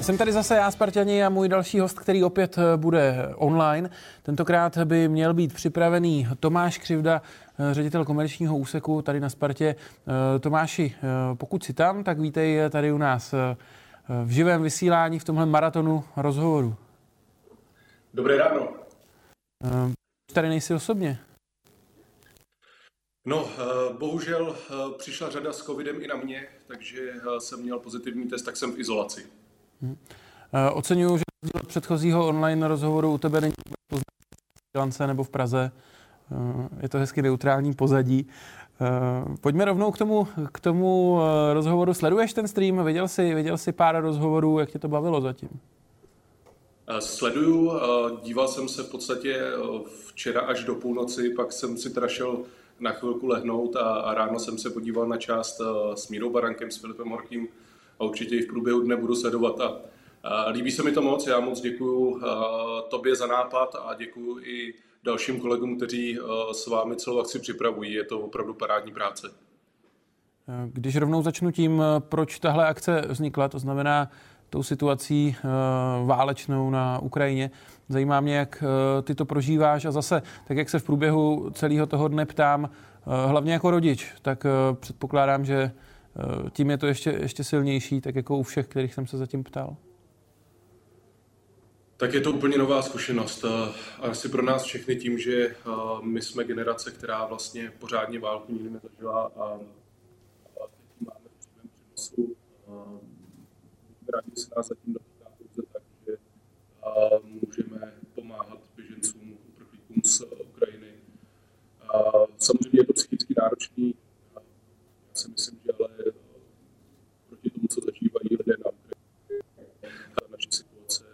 Jsem tady zase já, Spartani, a můj další host, který opět eh, bude online. Tentokrát by měl být připravený Tomáš Křivda, eh, ředitel komerčního úseku tady na Spartě. Eh, Tomáši, pokud si tam, tak vítej tady u nás v živém vysílání v tomhle maratonu rozhovoru. Dobré ráno. Tady nejsi osobně. No, bohužel přišla řada s covidem i na mě, takže jsem měl pozitivní test, tak jsem v izolaci. Hmm. Oceňuju, že od předchozího online rozhovoru u tebe není v nebo v Praze. Eh, je to hezky neutrální pozadí. Eh, pojďme rovnou k tomu, k tomu rozhovoru. Sleduješ ten stream? Viděl jsi, viděl jsi pár rozhovorů? Jak tě to bavilo zatím? Sleduju, díval jsem se v podstatě včera až do půlnoci, pak jsem si teda šel na chvilku lehnout a, a ráno jsem se podíval na část s Mírou Barankem, s Filipem Horkým, a určitě i v průběhu dne budu sledovat. A, líbí se mi to moc, já moc děkuji tobě za nápad a děkuji i dalším kolegům, kteří s vámi celou akci připravují. Je to opravdu parádní práce. Když rovnou začnu tím, proč tahle akce vznikla, to znamená tou situací válečnou na Ukrajině. Zajímá mě, jak ty to prožíváš a zase, tak jak se v průběhu celého toho dne ptám, hlavně jako rodič, tak předpokládám, že tím je to ještě, ještě silnější, tak jako u všech, kterých jsem se zatím ptal. Tak je to úplně nová zkušenost. Eh, asi pro nás všechny tím, že eh, my jsme generace, která vlastně pořádně válku nikdy nezažila a teď máme v. Rádi se nás zatím dotýká pouze tak, že můžeme pomáhat běžencům, uprchlíkům z Ukrajiny. Samozřejmě je to psychicky náročný, si myslím, že ale eh, proti tomu, co zažívají lidé na Ukrajině, naše situace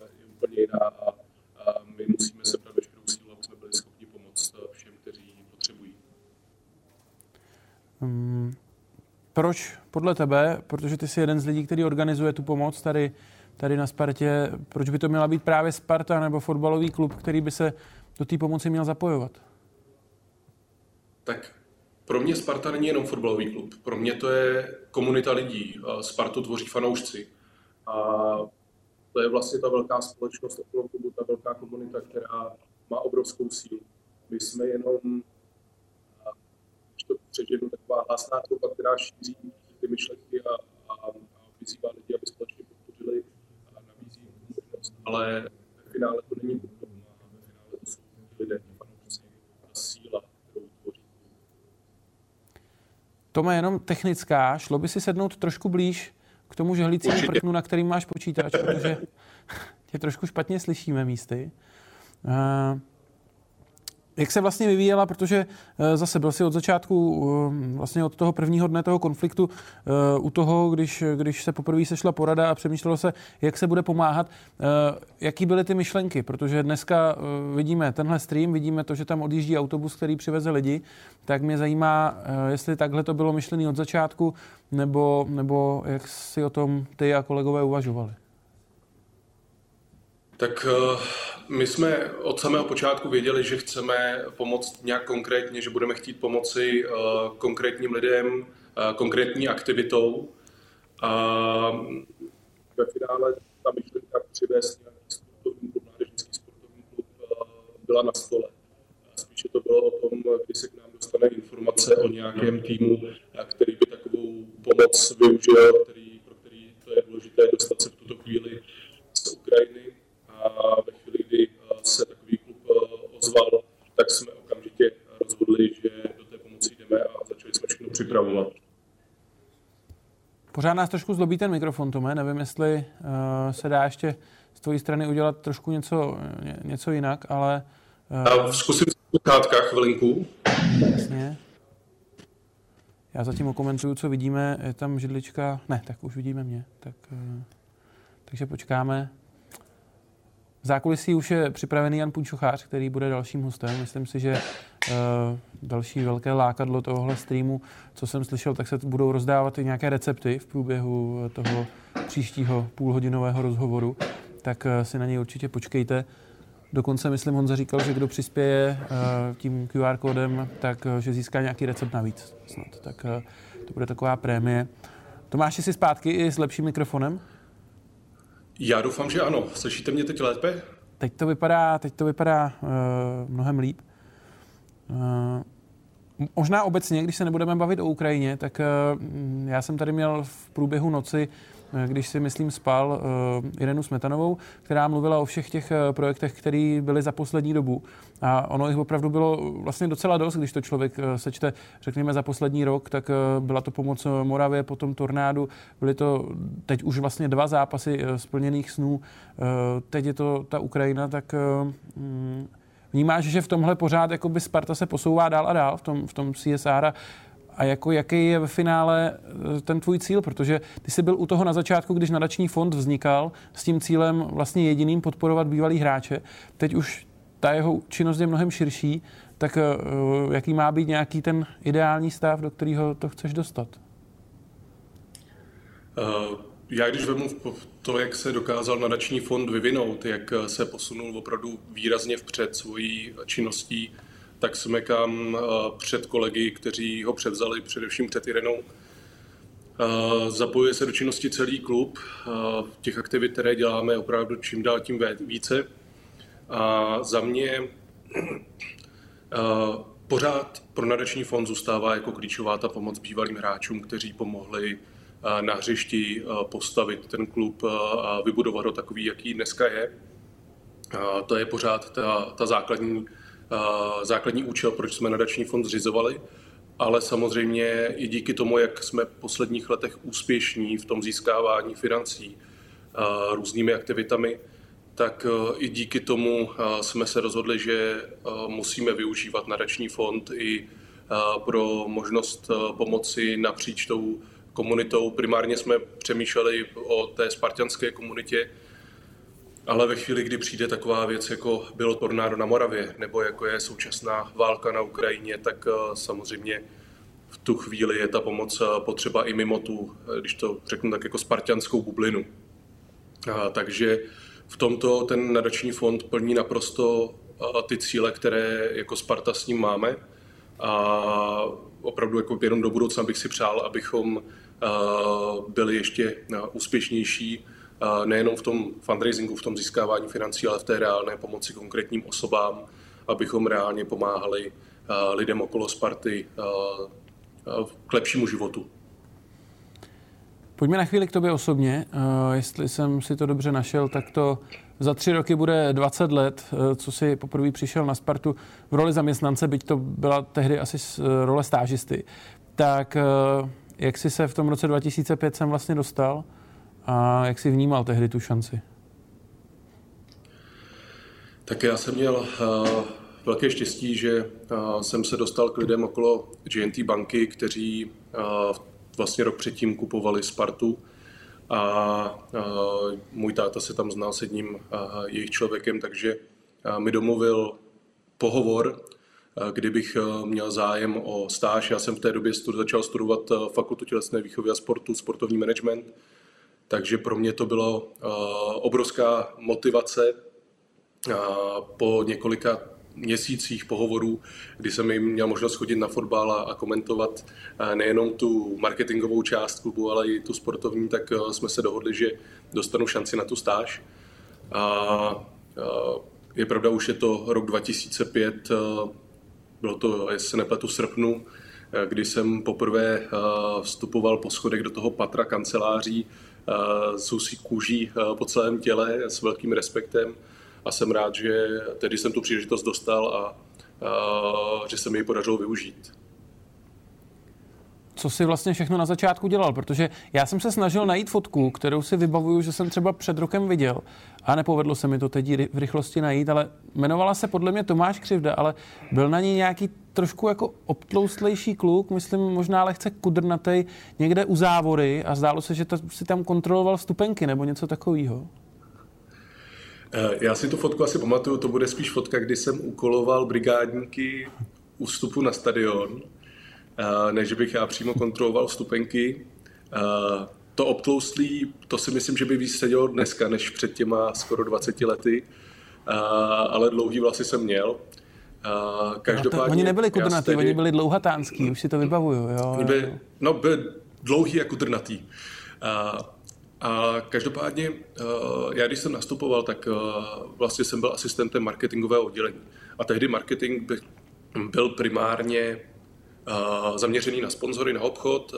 eh, je úplně jiná a, a my musíme se sebrat veškerou sílu, aby jsme byli schopni pomoct eh, všem, kteří potřebují. Hmm. Proč podle tebe, protože ty jsi jeden z lidí, který organizuje tu pomoc tady, tady na Spartě, proč by to měla být právě Sparta nebo fotbalový klub, který by se do té pomoci měl zapojovat? Tak pro mě Sparta není jenom fotbalový klub. Pro mě to je komunita lidí. Spartu tvoří fanoušci. A to je vlastně ta velká společnost okolo klubu, ta velká komunita, která má obrovskou sílu. My jsme jenom, to přeženu, taková hlasná trouba, která šíří ty myšlenky a, a, a vyzývá lidi, aby společně podpořili a nabízí možnost. Ale ve finále to není klub, ve finále to jsou lidé, fanoušci, síla, Tome, jenom technická, šlo by si sednout trošku blíž k tomu žehlícímu prknu, na kterým máš počítač, protože tě trošku špatně slyšíme místy. Uh, jak se vlastně vyvíjela, protože eh, zase byl si od začátku, eh, vlastně od toho prvního dne toho konfliktu, eh, u toho, když, když se poprvé sešla porada a přemýšlelo se, jak se bude pomáhat, jaký byly ty myšlenky, protože dneska vidíme tenhle stream, vidíme to, že tam odjíždí autobus, který přiveze lidi, tak mě zajímá, jestli takhle to bylo myšlené od začátku, nebo, nebo jak si o tom ty a kolegové uvažovali. Tak my jsme od samého počátku věděli, že chceme pomoct nějak konkrétně, že budeme chtít pomoci uh, konkrétním lidem, uh, konkrétní aktivitou. A ve finále ta myšlenka přivést nějaký sportovní klub, mládežnický sportovní klub byla na stole. Spíše to bylo o tom, kdy se k nám dostane informace o nějakém týmu, který by takovou pomoc využil, který, pro který to je důležité dostat se v tuto chvíli z Ukrajiny. A ve kdy eh, se takový klub eh, ozval, tak jsme okamžitě rozhodli, že do té pomoci jdeme a začali jsme všechno připravovat. Pořád nás trošku zlobí ten mikrofon, Tome. Nevím, jestli uh, se dá ještě z tvojí strany udělat trošku něco, ně, něco jinak, ale... Uh, Zkusím sluchátka chvilinku. Jasně. Já zatím okomentuju, co vidíme. Je tam židlička... Ne, tak už vidíme mě. Tak, uh, takže počkáme. V zákulisí už je připravený Jan Punčochář, který bude dalším hostem. Myslím si, že další velké lákadlo tohohle streamu, co jsem slyšel, tak se budou rozdávat i nějaké recepty v průběhu toho příštího půlhodinového rozhovoru, tak uh, si na něj určitě počkejte. Dokonce, myslím, Honza říkal, že kdo přispěje tím QR kódem, tak že získá nějaký recept navíc. Snad. Tak to bude taková prémie. Tomáš, jsi zpátky i s lepším mikrofonem? Já doufám, že ano. Slyšíte mě teď lépe? Teď to vypadá, teď to vypadá uh, mnohem líp. Uh, možná obecně, když se nebudeme bavit o Ukrajině, tak uh, já jsem tady měl v průběhu noci když si, myslím, spal Irenu Smetanovou, která mluvila o všech těch projektech, které byly za poslední dobu. A ono jich opravdu bylo vlastně docela dost, když to člověk sečte, řekněme, za poslední rok, tak byla to pomoc Moravě, potom tornádu, byly to teď už vlastně dva zápasy splněných snů, teď je to ta Ukrajina, tak uh, Vnímáš, že v tomhle pořád jakoby Sparta se posouvá dál a dál v tom, v tom CSR a a jako jaký je ve finále eh, ten tvůj cíl, protože ty jsi byl u toho na začátku, když nadační fond vznikal s tím cílem vlastně jediným podporovat bývalý hráče. Teď už ta jeho činnost je mnohem širší, tak eh, jaký má být nějaký ten ideální stav, do kterého to chceš dostat? Uh, já když vemu to, jak se dokázal nadační fond vyvinout, jak se posunul opravdu výrazně vpřed svojí činností, tak jsme kam eh, před kolegy, kteří ho převzali, především před Irenou. Eh, zapojuje se do činnosti celý klub. Eh, těch aktivit, které děláme, opravdu čím dál tím více. A za mě pořád pro nadační fond zůstává jako klíčová ta pomoc bývalým hráčům, kteří pomohli na hřišti postavit ten klub a vybudovat ho takový, jaký dneska je. To je pořád ta, ta základní základní účel, proč jsme nadační fond zřizovali, ale samozřejmě i díky tomu, jak jsme v posledních letech úspěšní v tom získávání financí různými aktivitami, tak i díky tomu jsme se rozhodli, že musíme využívat nadační fond i pro možnost pomoci napříč tou komunitou. Primárně jsme přemýšleli o té spartianské komunitě, ale ve chvíli, kdy přijde taková věc, jako bylo tornádo na Moravě, nebo jako je současná válka na Ukrajině, tak eh, samozřejmě v tu chvíli je ta pomoc eh, potřeba i mimo tu, eh, když to řeknu tak, jako spartianskou bublinu. Takže v tomto ten nadační fond plní naprosto ty cíle, které jako Sparta s ním máme. A opravdu jako jenom do budoucna bych si přál, abychom byli ještě úspěšnější nejenom v tom fundraisingu, v tom získávání financí, ale v té reálné pomoci konkrétním osobám, abychom reálně pomáhali lidem okolo Sparty k lepšímu životu. Pojďme na chvíli k tobě osobně. Jestli jsem si to dobře našel, tak to za tři roky bude 20 let, co si poprvé přišel na Spartu v roli zaměstnance, byť to byla tehdy asi role stážisty. Tak jak jsi se v tom roce 2005 sem vlastně dostal? A jak jsi vnímal tehdy tu šanci? Tak já jsem měl uh, velké štěstí, že uh, jsem se dostal k lidem okolo GNT banky, kteří uh, vlastně rok předtím kupovali Spartu a můj táta se tam znal s jedním jejich člověkem, takže mi domluvil pohovor, kdybych uh, měl zájem o stáž. Já jsem v té době stud, začal studovat uh, fakultu tělesné výchovy a sportu, sportovní management takže pro mě to bylo obrovská motivace po několika měsících pohovorů, kdy jsem jim měl možnost chodit na fotbal a, komentovat nejenom tu marketingovou část klubu, ale i tu sportovní, tak jsme se dohodli, že dostanu šanci na tu stáž. A je pravda, už je to rok 2005, uh, bylo to, jestli se nepletu, srpnu, kdy jsem poprvé vstupoval po schodech do toho patra kanceláří jsou si kůží po celém těle s velkým respektem. A jsem rád, že tedy jsem tu příležitost dostal a, a že se mi ji podařilo využít. Co si vlastně všechno na začátku dělal, protože já jsem se snažil najít fotku, kterou si vybavuju, že jsem třeba před rokem viděl a nepovedlo se mi to teď v rychlosti najít, ale jmenovala se podle mě Tomáš Křivda, ale byl na ní nějaký trošku jako obtloustlejší kluk, myslím možná lehce kudrnatej, někde u závory a zdálo se, že to, si tam kontroloval stupenky nebo něco takového. Eh, já si tu fotku asi pamatuju, to bude spíš fotka, kdy jsem ukoloval brigádníky u vstupu na stadion než bych já přímo kontroloval vstupenky. To obtloustlý, to si myslím, že by víc sedělo dneska, než před těma skoro 20 lety, ale dlouhý vlasy jsem měl. Každopádně, no to, oni nebyli kudrnatý, tedy... oni byli dlouhatánský, už si to vybavuju. Jo, byli, no, byli dlouhý a kudrnatý. A každopádně, já když jsem nastupoval, tak vlastně jsem byl asistentem marketingového oddělení. A tehdy marketing byl primárně zaměřený na sponzory, na obchod.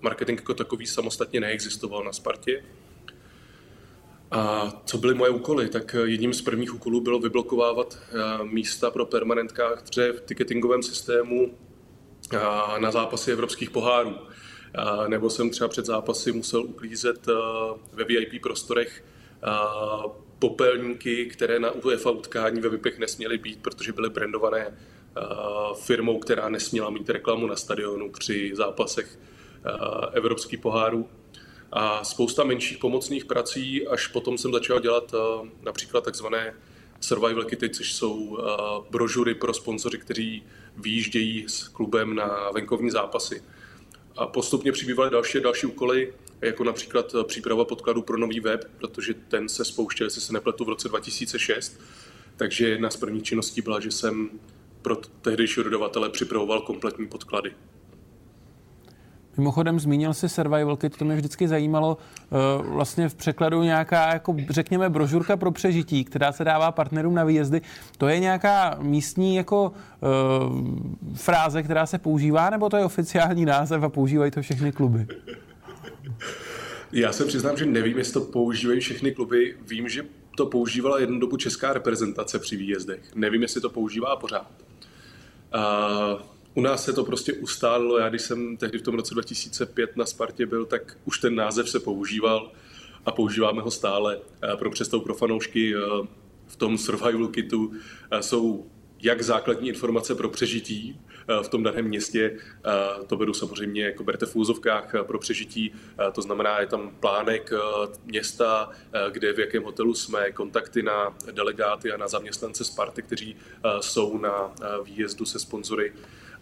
Marketing jako takový samostatně neexistoval na Spartě. A co byly moje úkoly? Tak jedním z prvních úkolů bylo vyblokovávat místa pro permanentkáře v ticketingovém systému na zápasy evropských pohárů. Nebo jsem třeba před zápasy musel uklízet ve VIP prostorech popelníky, které na UEFA utkání ve VIPech nesměly být, protože byly brandované firmou, která nesměla mít reklamu na stadionu při zápasech evropských pohárů. A spousta menších pomocných prací, až potom jsem začal dělat například takzvané survival kity, což jsou brožury pro sponzory, kteří výjíždějí s klubem na venkovní zápasy. A postupně přibývaly další další úkoly, jako například příprava podkladu pro nový web, protože ten se spouštěl, jestli se nepletu, v roce 2006. Takže jedna z prvních činností byla, že jsem pro tehdejší dodavatele připravoval kompletní podklady. Mimochodem zmínil si Survival Kit, to mě vždycky zajímalo. Eh, vlastně v překladu nějaká, jako řekněme, brožurka pro přežití, která se dává partnerům na výjezdy. To je nějaká místní jako uh, fráze, která se používá, nebo to je oficiální název a používají to všechny kluby? Já se přiznám, že nevím, jestli to používají všechny kluby. Vím, že to používala jednu dobu česká reprezentace při výjezdech. Nevím, jestli to používá pořád. Uh, u nás se to prostě ustálilo. Já když jsem tehdy v tom roce 2005 na Spartě byl, tak už ten název se používal a používáme ho stále. Pro přestou pro fanoušky v tom survival kitu jsou jak základní informace pro přežití v tom daném městě, to beru samozřejmě jako berte v úzovkách pro přežití, to znamená, je tam plánek města, kde v jakém hotelu jsme, kontakty na delegáty a na zaměstnance Sparty, kteří jsou na výjezdu se sponzory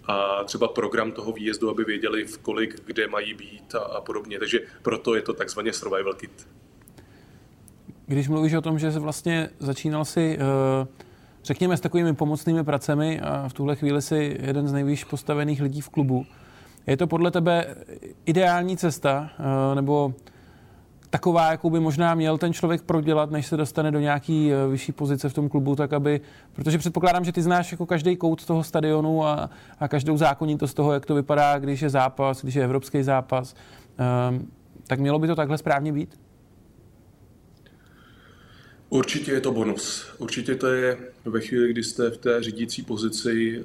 a třeba program toho výjezdu, aby věděli, v kolik, kde mají být a, a podobně. Takže proto je to takzvaně survival kit. Když mluvíš o tom, že vlastně začínal si, eh, řekněme, s takovými pomocnými pracemi a v tuhle chvíli si jeden z nejvýš postavených lidí v klubu, je to podle tebe ideální cesta, eh, nebo taková, jakou by možná měl ten člověk prodělat, než se dostane do nějaký eh, vyšší pozice v tom klubu, tak aby, protože předpokládám, že ty znáš jako každý kout toho stadionu a, a každou zákonitost toho, jak to vypadá, když je zápas, když je evropský zápas, um, tak mělo by to takhle správně být? Určitě je to bonus. Určitě to je ve chvíli, kdy jste v té řídící pozici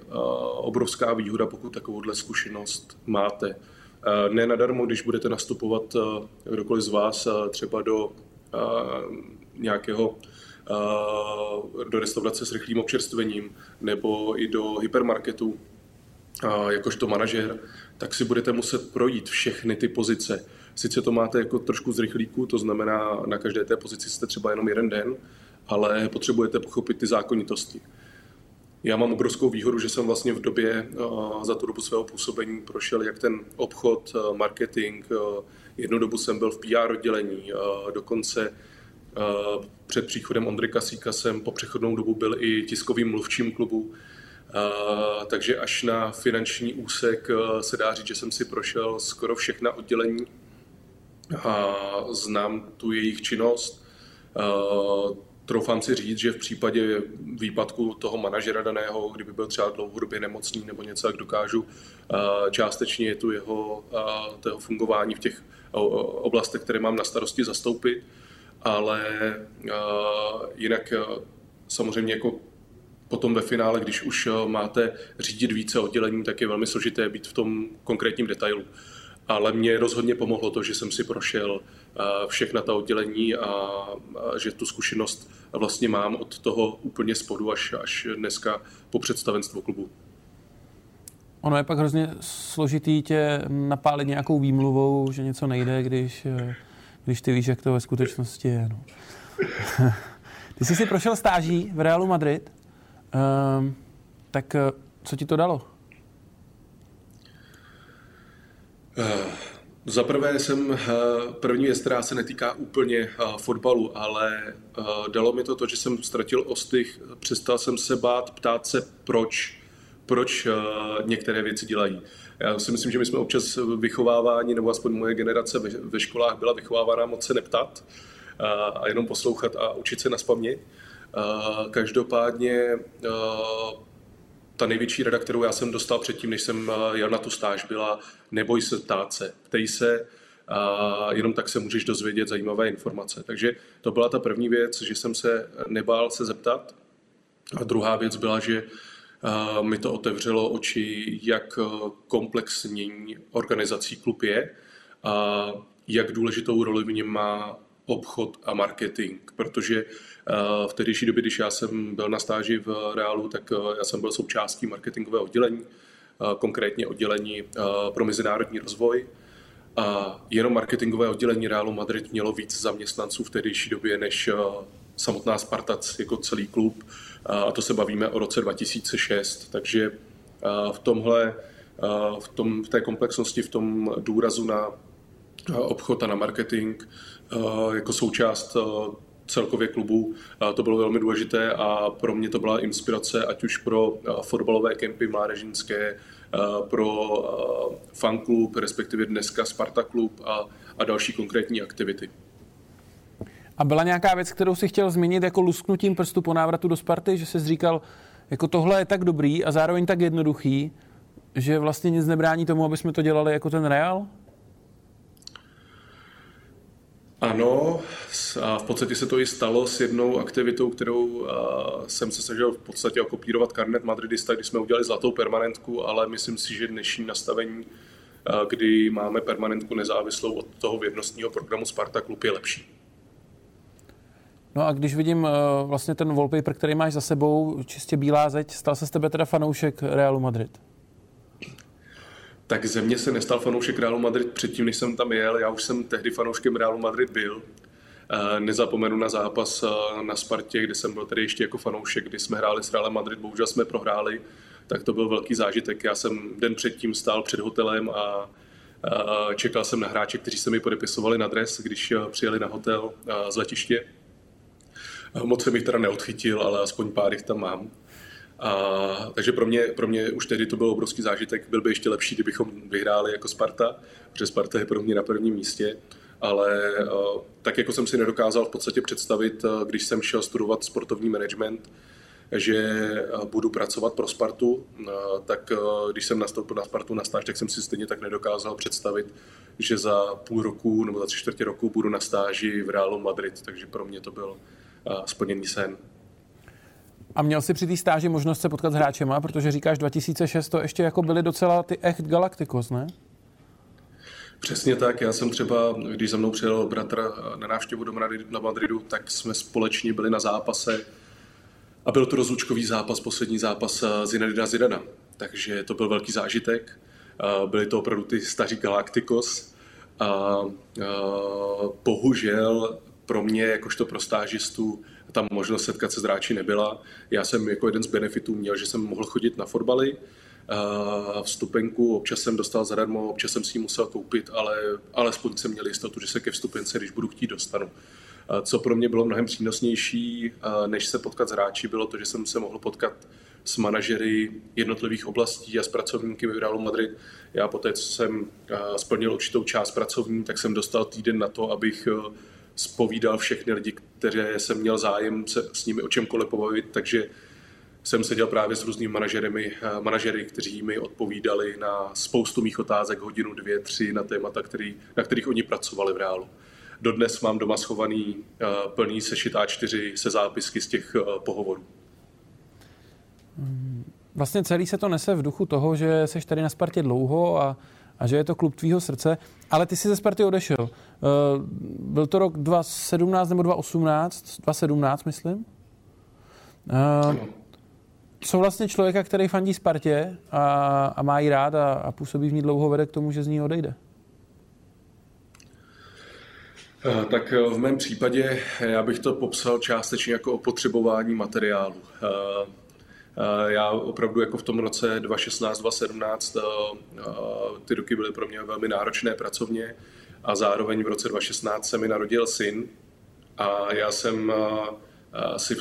obrovská výhoda, pokud takovouhle zkušenost máte. Ne nadarmo, když budete nastupovat eh, kdokoliv z vás eh, třeba do eh, nějakého do restaurace s rychlým občerstvením nebo i do hypermarketu jakožto manažer, tak si budete muset projít všechny ty pozice. Sice to máte jako trošku z rychlíku, to znamená, na každé té pozici jste třeba jenom jeden den, ale potřebujete pochopit ty zákonitosti. Já mám obrovskou výhodu, že jsem vlastně v době, eh, za tu dobu svého působení prošel jak ten obchod, eh, marketing, eh, jednu dobu jsem byl v PR oddělení, dokonce před příchodem Ondry Kasíka jsem po přechodnou dobu byl i tiskovým mluvčím klubu, takže až na finanční úsek se dá říct, že jsem si prošel skoro všechna oddělení a znám tu jejich činnost troufám si říct, že v případě výpadku toho manažera daného, kdyby byl třeba dlouhodobě nemocný nebo něco, jak dokážu částečně tu jeho, to jeho fungování v těch oblastech, které mám na starosti, zastoupit, ale jinak samozřejmě jako potom ve finále, když už máte řídit více oddělení, tak je velmi složité být v tom konkrétním detailu ale mě rozhodně pomohlo to, že jsem si prošel eh, všechna ta oddělení a, že tu zkušenost vlastně mám od toho úplně spodu až, až dneska po představenstvo klubu. Ono je pak hrozně složitý tě napálit nějakou výmluvou, že něco nejde, když, eh, když ty víš, jak to ve skutečnosti je. No. ty jsi si prošel stáží v Realu Madrid, um, tak eh, co ti to dalo? Za prvé jsem eh, první věc, která se netýká úplně eh, fotbalu, ale dalo mi to to, že jsem ztratil ostych, přestal jsem se bát, ptát se proč, proč některé věci dělají. Já si myslím, že my jsme občas vychováváni, nebo aspoň moje generace ve školách byla vychovávána moc se neptat a jenom poslouchat a učit se na spaměť. Každopádně ta největší rada, kterou já jsem dostal předtím, než jsem jel na tu stáž, byla neboj se ptát se, ptej se, a jenom tak se můžeš dozvědět zajímavé informace. Takže to byla ta první věc, že jsem se nebál se zeptat. A druhá věc byla, že mi to otevřelo oči, jak komplexní organizací klub je a jak důležitou roli v něm má obchod a marketing, protože v tehdejší době, když já jsem byl na stáži v Reálu, tak já jsem byl součástí marketingového oddělení, konkrétně oddělení pro mezinárodní rozvoj. A jenom marketingové oddělení Realu Madrid mělo víc zaměstnanců v tehdejší době než samotná Spartac jako celý klub. A to se bavíme o roce 2006. Takže v tomhle, v, tom, v té komplexnosti, v tom důrazu na obchod a na marketing jako součást celkově klubu. To bylo velmi důležité a pro mě to byla inspirace, ať už pro fotbalové kempy mládežnické, pro fanklub, respektive dneska Sparta klub a, a další konkrétní aktivity. A byla nějaká věc, kterou si chtěl změnit jako lusknutím prstu po návratu do Sparty, že jsi říkal, jako tohle je tak dobrý a zároveň tak jednoduchý, že vlastně nic nebrání tomu, aby jsme to dělali jako ten Real? Ano, a v podstatě se to i stalo s jednou aktivitou, kterou jsem se snažil v podstatě okopírovat Carnet Madridista, když jsme udělali zlatou permanentku, ale myslím si, že dnešní nastavení, kdy máme permanentku nezávislou od toho vědnostního programu Sparta Klub je lepší. No a když vidím vlastně ten wallpaper, který máš za sebou, čistě bílá zeď, stal se z tebe teda fanoušek Realu Madrid? Tak ze mě se nestal fanoušek Realu Madrid předtím, než jsem tam jel. Já už jsem tehdy fanouškem Realu Madrid byl. Eh, nezapomenu na zápas eh, na Spartě, kde jsem byl tedy ještě jako fanoušek, kdy jsme hráli s Realem Madrid, bohužel jsme prohráli, tak to byl velký zážitek. Já jsem den předtím stál před hotelem a čekal jsem na hráče, kteří se mi podepisovali na dres, když eh, přijeli na hotel z letiště. Moc jsem jich teda neodchytil, ale aspoň pár jich tam mám. A, takže pro mě, pro mě už tehdy to byl obrovský zážitek. Byl by ještě lepší, kdybychom vyhráli jako Sparta, protože Sparta je pro mě na prvním místě. Ale tak jako jsem si nedokázal v podstatě představit, když jsem šel studovat sportovní management, že budu pracovat pro Spartu, tak když jsem nastoupil na Spartu na stáž, tak jsem si stejně tak nedokázal představit, že za půl roku nebo za tři čtvrtě roku budu na stáži v Realu Madrid, takže pro mě to byl splněný sen. A měl jsi při té stáži možnost se potkat s hráčema, protože říkáš 2006 to ještě jako byly docela ty echt Galacticos, ne? Přesně tak. Já jsem třeba, když za mnou přijel bratr na návštěvu do na Madridu, tak jsme společně byli na zápase a byl to rozlučkový zápas, poslední zápas Zinedina Zidana. Takže to byl velký zážitek. Byli to opravdu ty staří Galacticos. A, bohužel pro mě, jakožto pro stážistu, tam možnost setkat se s hráči nebyla. Já jsem jako jeden z benefitů měl, že jsem mohl chodit na fotbaly, vstupenku, občas jsem dostal zadarmo, občas jsem si ji musel koupit, ale alespoň jsem měl jistotu, že se ke vstupence, když budu chtít, dostanu. Co pro mě bylo mnohem přínosnější, než se potkat s hráči, bylo to, že jsem se mohl potkat s manažery jednotlivých oblastí a s pracovníky v Realu Madrid. Já poté, co jsem splnil určitou část pracovní, tak jsem dostal týden na to, abych spovídal všechny lidi, které jsem měl zájem se s nimi o čemkoliv pobavit, takže jsem seděl právě s různými manažery, manažery, kteří mi odpovídali na spoustu mých otázek, hodinu, dvě, tři, na témata, který, na kterých oni pracovali v reálu. Dodnes mám doma schovaný uh, plný sešit A4 se zápisky z těch uh, pohovorů. Vlastně celý se to nese v duchu toho, že jsi tady na Spartě dlouho a a že je to klub tvýho srdce, ale ty jsi ze Sparty odešel. Uh, byl to rok 2017 nebo 2018? 2017, myslím. Uh, co vlastně člověka, který fandí Spartě a, a má ji rád a, a působí v ní dlouho, vede k tomu, že z ní odejde? Eh, tak v mém případě já bych to popsal částečně jako opotřebování materiálu. Eh, já opravdu jako v tom roce 2016, 2017 eh, eh, ty roky byly pro mě velmi náročné pracovně a zároveň v roce 2016 se mi narodil syn a já jsem si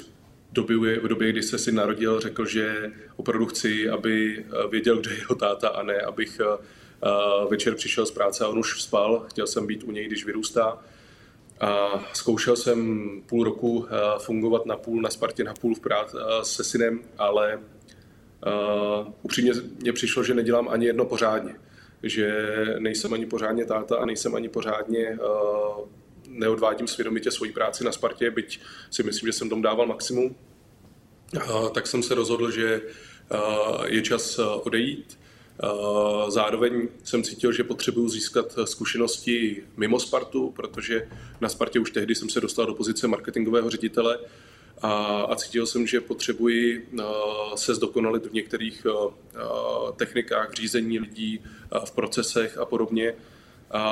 době, v době, kdy se si narodil, řekl, že opravdu chci, aby věděl, kde je jeho táta a ne, abych večer přišel z práce a on už spal. Chtěl jsem být u něj, když vyrůstá. A zkoušel jsem půl roku fungovat na půl na Spartě, na půl v práci se synem, ale upřímně mně přišlo, že nedělám ani jedno pořádně. Že nejsem ani pořádně táta a nejsem ani pořádně uh, neodvádím svědomitě svoji práci na Spartě, byť si myslím, že jsem tomu dával maximum. Tak jsem se rozhodl, že uh, je čas odejít. Zároveň jsem cítil, že potřebuji získat zkušenosti mimo Spartu, protože na Spartě už tehdy jsem se dostal do pozice marketingového ředitele a, a cítil jsem, že potřebuji se zdokonalit v některých technikách řízení lidí, v procesech a podobně. A,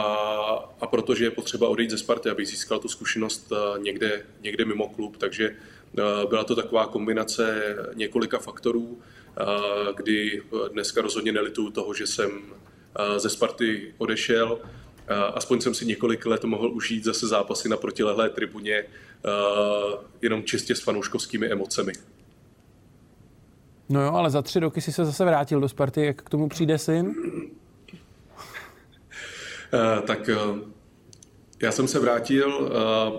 a protože je potřeba odejít ze Sparty, aby získal tu zkušenost někde, někde mimo klub, takže byla to taková kombinace několika faktorů, kdy dneska rozhodně nelituju toho, že jsem ze Sparty odešel, aspoň jsem si několik let mohl užít zase zápasy na protilehlé tribuně, jenom čistě s fanouškovskými emocemi. No jo, ale za tři roky si se zase vrátil do Sparty, jak k tomu přijde syn? tak já jsem se vrátil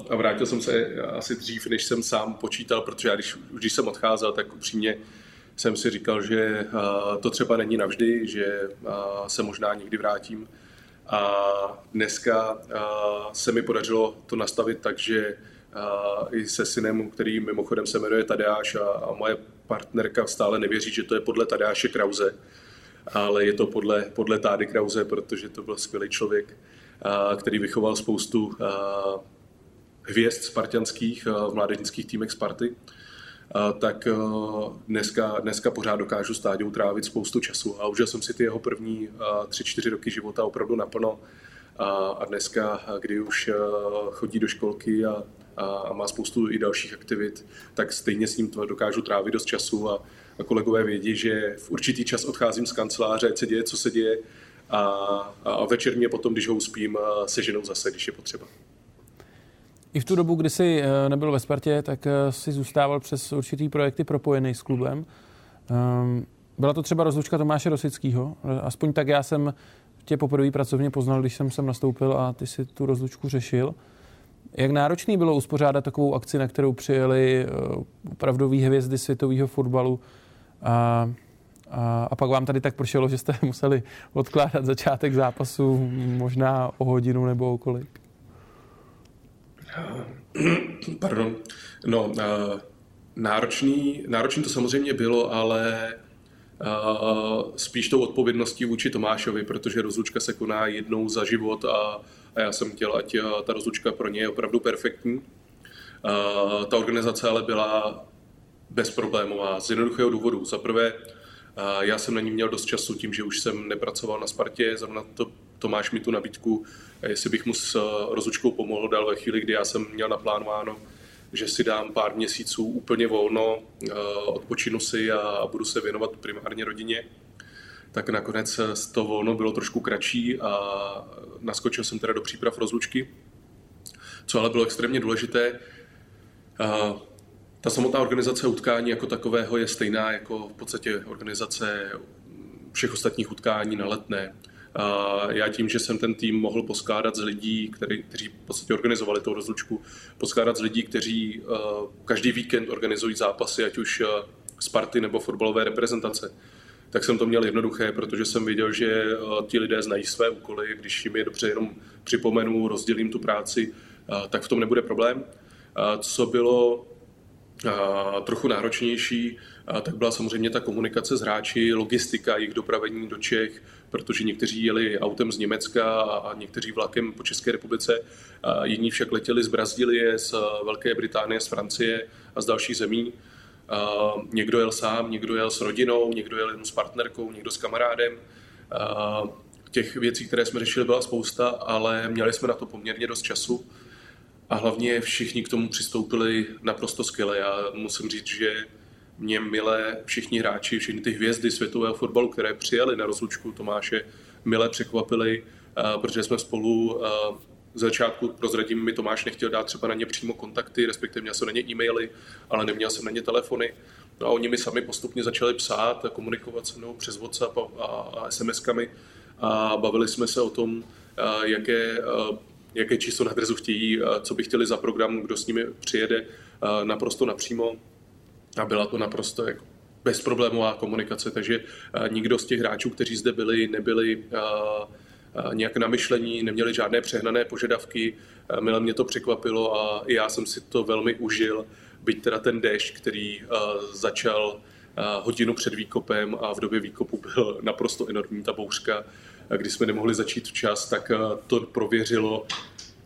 a vrátil jsem se asi dřív, než jsem sám počítal, protože já když, když jsem odcházel, tak upřímně jsem si říkal, že to třeba není navždy, že se možná někdy vrátím. A dneska se mi podařilo to nastavit tak, že i se synem, který mimochodem se jmenuje Tadeáš a, moje partnerka stále nevěří, že to je podle Tadeáše Krause, ale je to podle, podle Tády Krause, protože to byl skvělý člověk, který vychoval spoustu hvězd spartianských v mládežnických týmech Sparty tak dneska, dneska pořád dokážu s Táďou trávit spoustu času a užil jsem si ty jeho první tři, čtyři roky života opravdu naplno a dneska, kdy už chodí do školky a, a má spoustu i dalších aktivit, tak stejně s ním dokážu trávit dost času a, a kolegové vědí, že v určitý čas odcházím z kanceláře, ať se děje, co se děje a, a večer mě potom, když ho uspím, seženou zase, když je potřeba. I v tu dobu, kdy jsi eh, nebyl ve Spartě, tak eh, si zůstával přes určitý projekty propojený s klubem. Ehm, byla to třeba rozlučka Tomáše Rosického. Aspoň tak já jsem tě poprvé pracovně poznal, když jsem sem nastoupil a ty si tu rozlučku řešil. Jak náročný bylo uspořádat takovou akci, na kterou přijeli eh, opravdový hvězdy světového fotbalu a, a, a pak vám tady tak prošelo, že jste museli odkládat začátek zápasu možná o hodinu nebo o kolik? Pardon. No, uh, náročný, náročný to samozřejmě bylo, ale uh, spíš tou odpovědností vůči Tomášovi, protože rozlučka se koná jednou za život a, a já jsem chtěl, ať ta rozlučka pro ně je opravdu perfektní. Ta organizace ale byla bezproblémová z jednoduchého důvodu. Za prvé, já jsem na ní měl dost času tím, že už jsem nepracoval na Spartě, zrovna to Tomáš mi tu nabídku, jestli bych mu s eh, rozlučkou pomohl, dal ve chvíli, kdy já jsem měl naplánováno, že si dám pár měsíců úplně volno, eh, odpočinu si a budu se věnovat primárně rodině. Tak nakonec to volno bylo trošku kratší a naskočil jsem teda do příprav rozlučky. Co ale bylo extrémně důležité, eh, ta samotná organizace utkání jako takového je stejná jako v podstatě organizace všech ostatních utkání na letné. Já tím, že jsem ten tým mohl poskládat z lidí, který, kteří v podstatě organizovali tu rozlučku, poskládat z lidí, kteří uh, každý víkend organizují zápasy, ať už uh, Sparty nebo fotbalové reprezentace, tak jsem to měl jednoduché, protože jsem viděl, že uh, ti lidé znají své úkoly, když jim je dobře jenom připomenu, rozdělím tu práci, tak v tom nebude problém. Co bylo trochu náročnější, tak byla samozřejmě ta komunikace s hráči, logistika, jejich dopravení do Čech, protože někteří jeli autem z Německa a někteří vlakem po České republice, a jiní však letěli z Brazílie, z Velké Británie, z Francie a z dalších zemí. A někdo jel sám, někdo jel s rodinou, někdo jel s partnerkou, někdo s kamarádem. A těch věcí, které jsme řešili, byla spousta, ale měli jsme na to poměrně dost času a hlavně všichni k tomu přistoupili naprosto skvěle. Já musím říct, že mě milé všichni hráči, všechny ty hvězdy světového fotbalu, které přijali na rozlučku Tomáše, milé překvapili, protože jsme spolu začátku prozradím, mi Tomáš nechtěl dát třeba na ně přímo kontakty, respektive měl jsem na ně e-maily, ale neměl jsem na ně telefony. No a oni mi sami postupně začali psát a komunikovat se mnou přes WhatsApp a, a, SMS-kami a bavili jsme se o tom, jaké, jaké číslo na drezu chtějí, co by chtěli za program, kdo s nimi přijede naprosto napřímo. A byla to naprosto jako bezproblémová komunikace, takže nikdo z těch hráčů, kteří zde byli, nebyli nějak namyšlení, neměli žádné přehnané požadavky. Mile mě to překvapilo a já jsem si to velmi užil, byť teda ten déšť, který začal hodinu před výkopem a v době výkopu byl naprosto enormní ta bouřka, kdy jsme nemohli začít včas, tak to prověřilo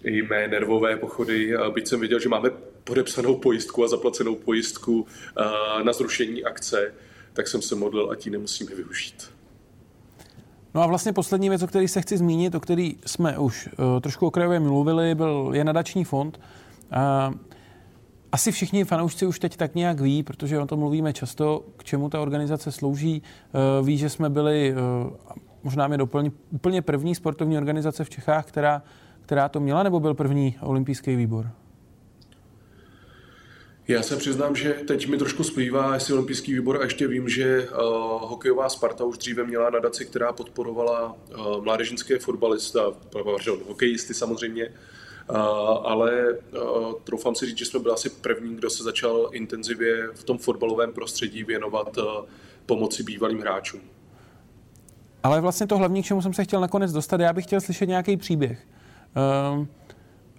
i mé nervové pochody, byť jsem viděl, že máme podepsanou pojistku a zaplacenou pojistku na zrušení akce, tak jsem se modlil, ať ji nemusíme využít. No a vlastně poslední věc, o které se chci zmínit, o který jsme už uh, trošku okrajově mluvili, byl, je nadační fond. Uh, asi všichni fanoušci už teď tak nějak ví, protože o tom mluvíme často, k čemu ta organizace slouží. Ví, že jsme byli, možná mě doplní, úplně první sportovní organizace v Čechách, která, která to měla, nebo byl první olympijský výbor? Já se přiznám, že teď mi trošku splývá, jestli olympijský výbor a ještě vím, že uh, hokejová Sparta už dříve měla nadaci, která podporovala uh, mládežnické fotbalista, pardon, hokejisty samozřejmě, uh, ale uh, troufám si říct, že jsme byli asi první, kdo se začal intenzivně v tom fotbalovém prostředí věnovat uh, pomoci bývalým hráčům. Ale vlastně to hlavní, k čemu jsem se chtěl nakonec dostat, já bych chtěl slyšet nějaký příběh. Uh,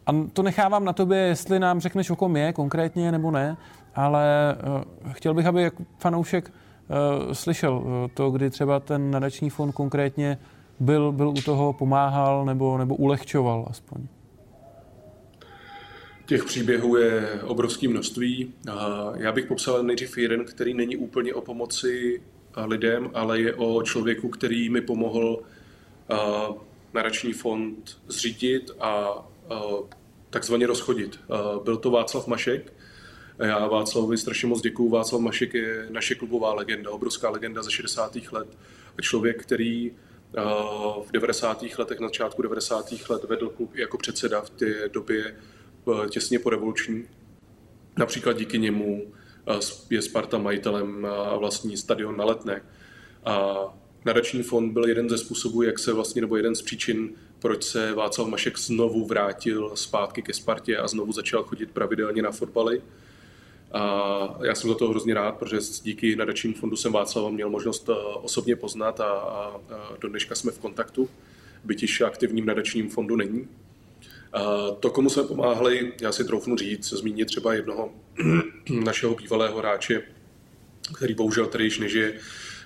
a to nechávám na tobě, jestli nám řekneš, o kom je konkrétně nebo ne, ale uh, chtěl bych, aby jak fanoušek uh, slyšel uh, to, kdy třeba ten nadační fond konkrétně byl, byl u toho, pomáhal nebo, nebo ulehčoval aspoň. Těch příběhů je obrovské množství. Já bych popsal nejdřív jeden, který není úplně o pomoci lidem, ale je o člověku, který mi pomohl nadační fond zřídit a takzvaně rozchodit. Byl to Václav Mašek. Já Václavovi strašně moc děkuju. Václav Mašek je naše klubová legenda, obrovská legenda ze 60. let. Člověk, který v 90. letech, na začátku 90. let vedl klub jako předseda v té době těsně po revoluční. Například díky němu je Sparta majitelem a vlastní stadion na Letné. A nadační fond byl jeden ze způsobů, jak se vlastně, nebo jeden z příčin, proč se Václav Mašek znovu vrátil zpátky ke Spartě a znovu začal chodit pravidelně na fotbaly. A já jsem za to hrozně rád, protože díky nadačnímu fondu jsem Václava měl možnost eh, osobně poznat a, a, do dneška jsme v kontaktu, byť již aktivním nadačním fondu není. A to, komu jsme pomáhali, já si troufnu říct, zmínit třeba jednoho našeho bývalého hráče, který bohužel tady již nežije,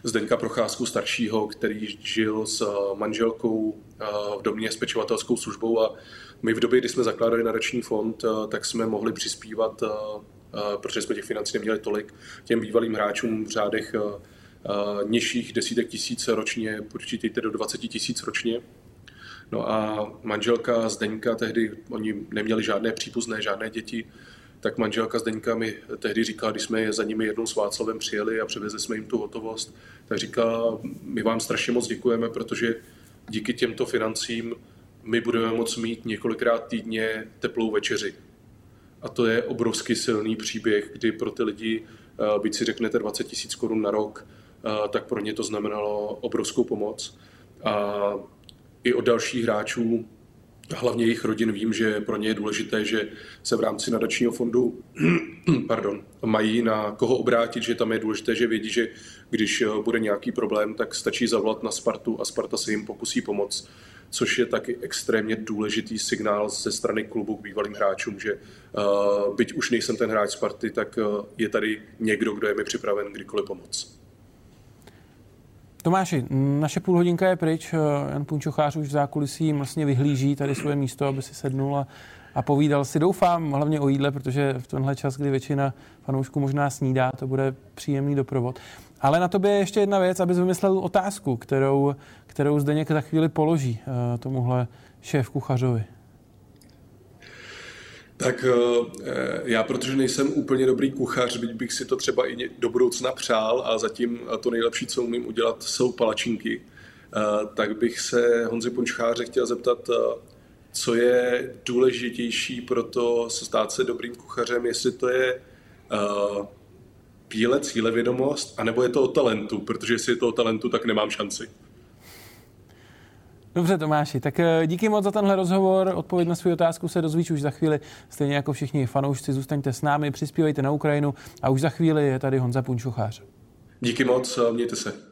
Zdeňka Procházku staršího, který žil s eh, manželkou eh, v domě s pečovatelskou službou a my v době, kdy jsme zakládali nadační fond, eh, tak jsme mohli přispívat, protože jsme těch financí neměli tolik, těm bývalým hráčům v řádech nižších desítek tisíc ročně, počítejte do 20 tisíc ročně. No a manželka Zdeňka tehdy, oni neměli žádné příbuzné, žádné děti, tak manželka Zdeňka mi tehdy říkala, když jsme za nimi jednou s Václavem přijeli a převezli jsme jim tu hotovost, tak říká, my vám strašně moc děkujeme, protože díky těmto financím my budeme moct mít několikrát týdně teplou večeři. A to je obrovský silný příběh, kdy pro ty lidi, eh, byť si řeknete 20 tisíc korun na rok, eh, tak pro ně to znamenalo obrovskou pomoc. A i od dalších hráčů hlavně jejich rodin vím, že pro ně je důležité, že se v rámci nadačního fondu pardon, mají na koho obrátit, že tam je důležité, že vědí, že když eh, bude nějaký problém, tak stačí zavolat na Spartu a Sparta se jim pokusí pomoct což je taky extrémně důležitý signál ze strany klubu k bývalým hráčům, že uh, byť už nejsem ten hráč Sparty, tak uh, je tady někdo, kdo je mi připraven kdykoliv pomoct. Tomáši, naše půlhodinka je pryč. Jan Punčochář už v zákulisí vlastně vyhlíží tady svoje místo, aby si sednul a, a povídal si. Doufám hlavně o jídle, protože v tenhle čas, kdy většina fanoušků možná snídá, to bude příjemný doprovod. Ale na tobě je ještě jedna věc, abys vymyslel otázku, kterou, kterou Zdeněk za chvíli položí uh, tomuhle šéf kuchařovi. Tak eh, já, protože nejsem úplně dobrý kuchař, byť bych si to třeba i do budoucna přál a zatím to nejlepší, co umím udělat, jsou palačinky, eh, tak bych se Honzi Pončcháře chtěl zeptat, co je důležitější pro to se stát se dobrým kuchařem, jestli to je píle, cílevědomost, anebo je to o talentu, protože jestli je to o talentu, tak nemám šanci. Dobře, Tomáši, tak eh, díky moc za tenhle rozhovor. Odpověď na svou otázku se dozvíš už za chvíli. Stejně jako všichni fanoušci, zůstaňte s námi, přispívejte na Ukrajinu a už za chvíli je tady Honza Punčuchář. Díky moc, mějte se.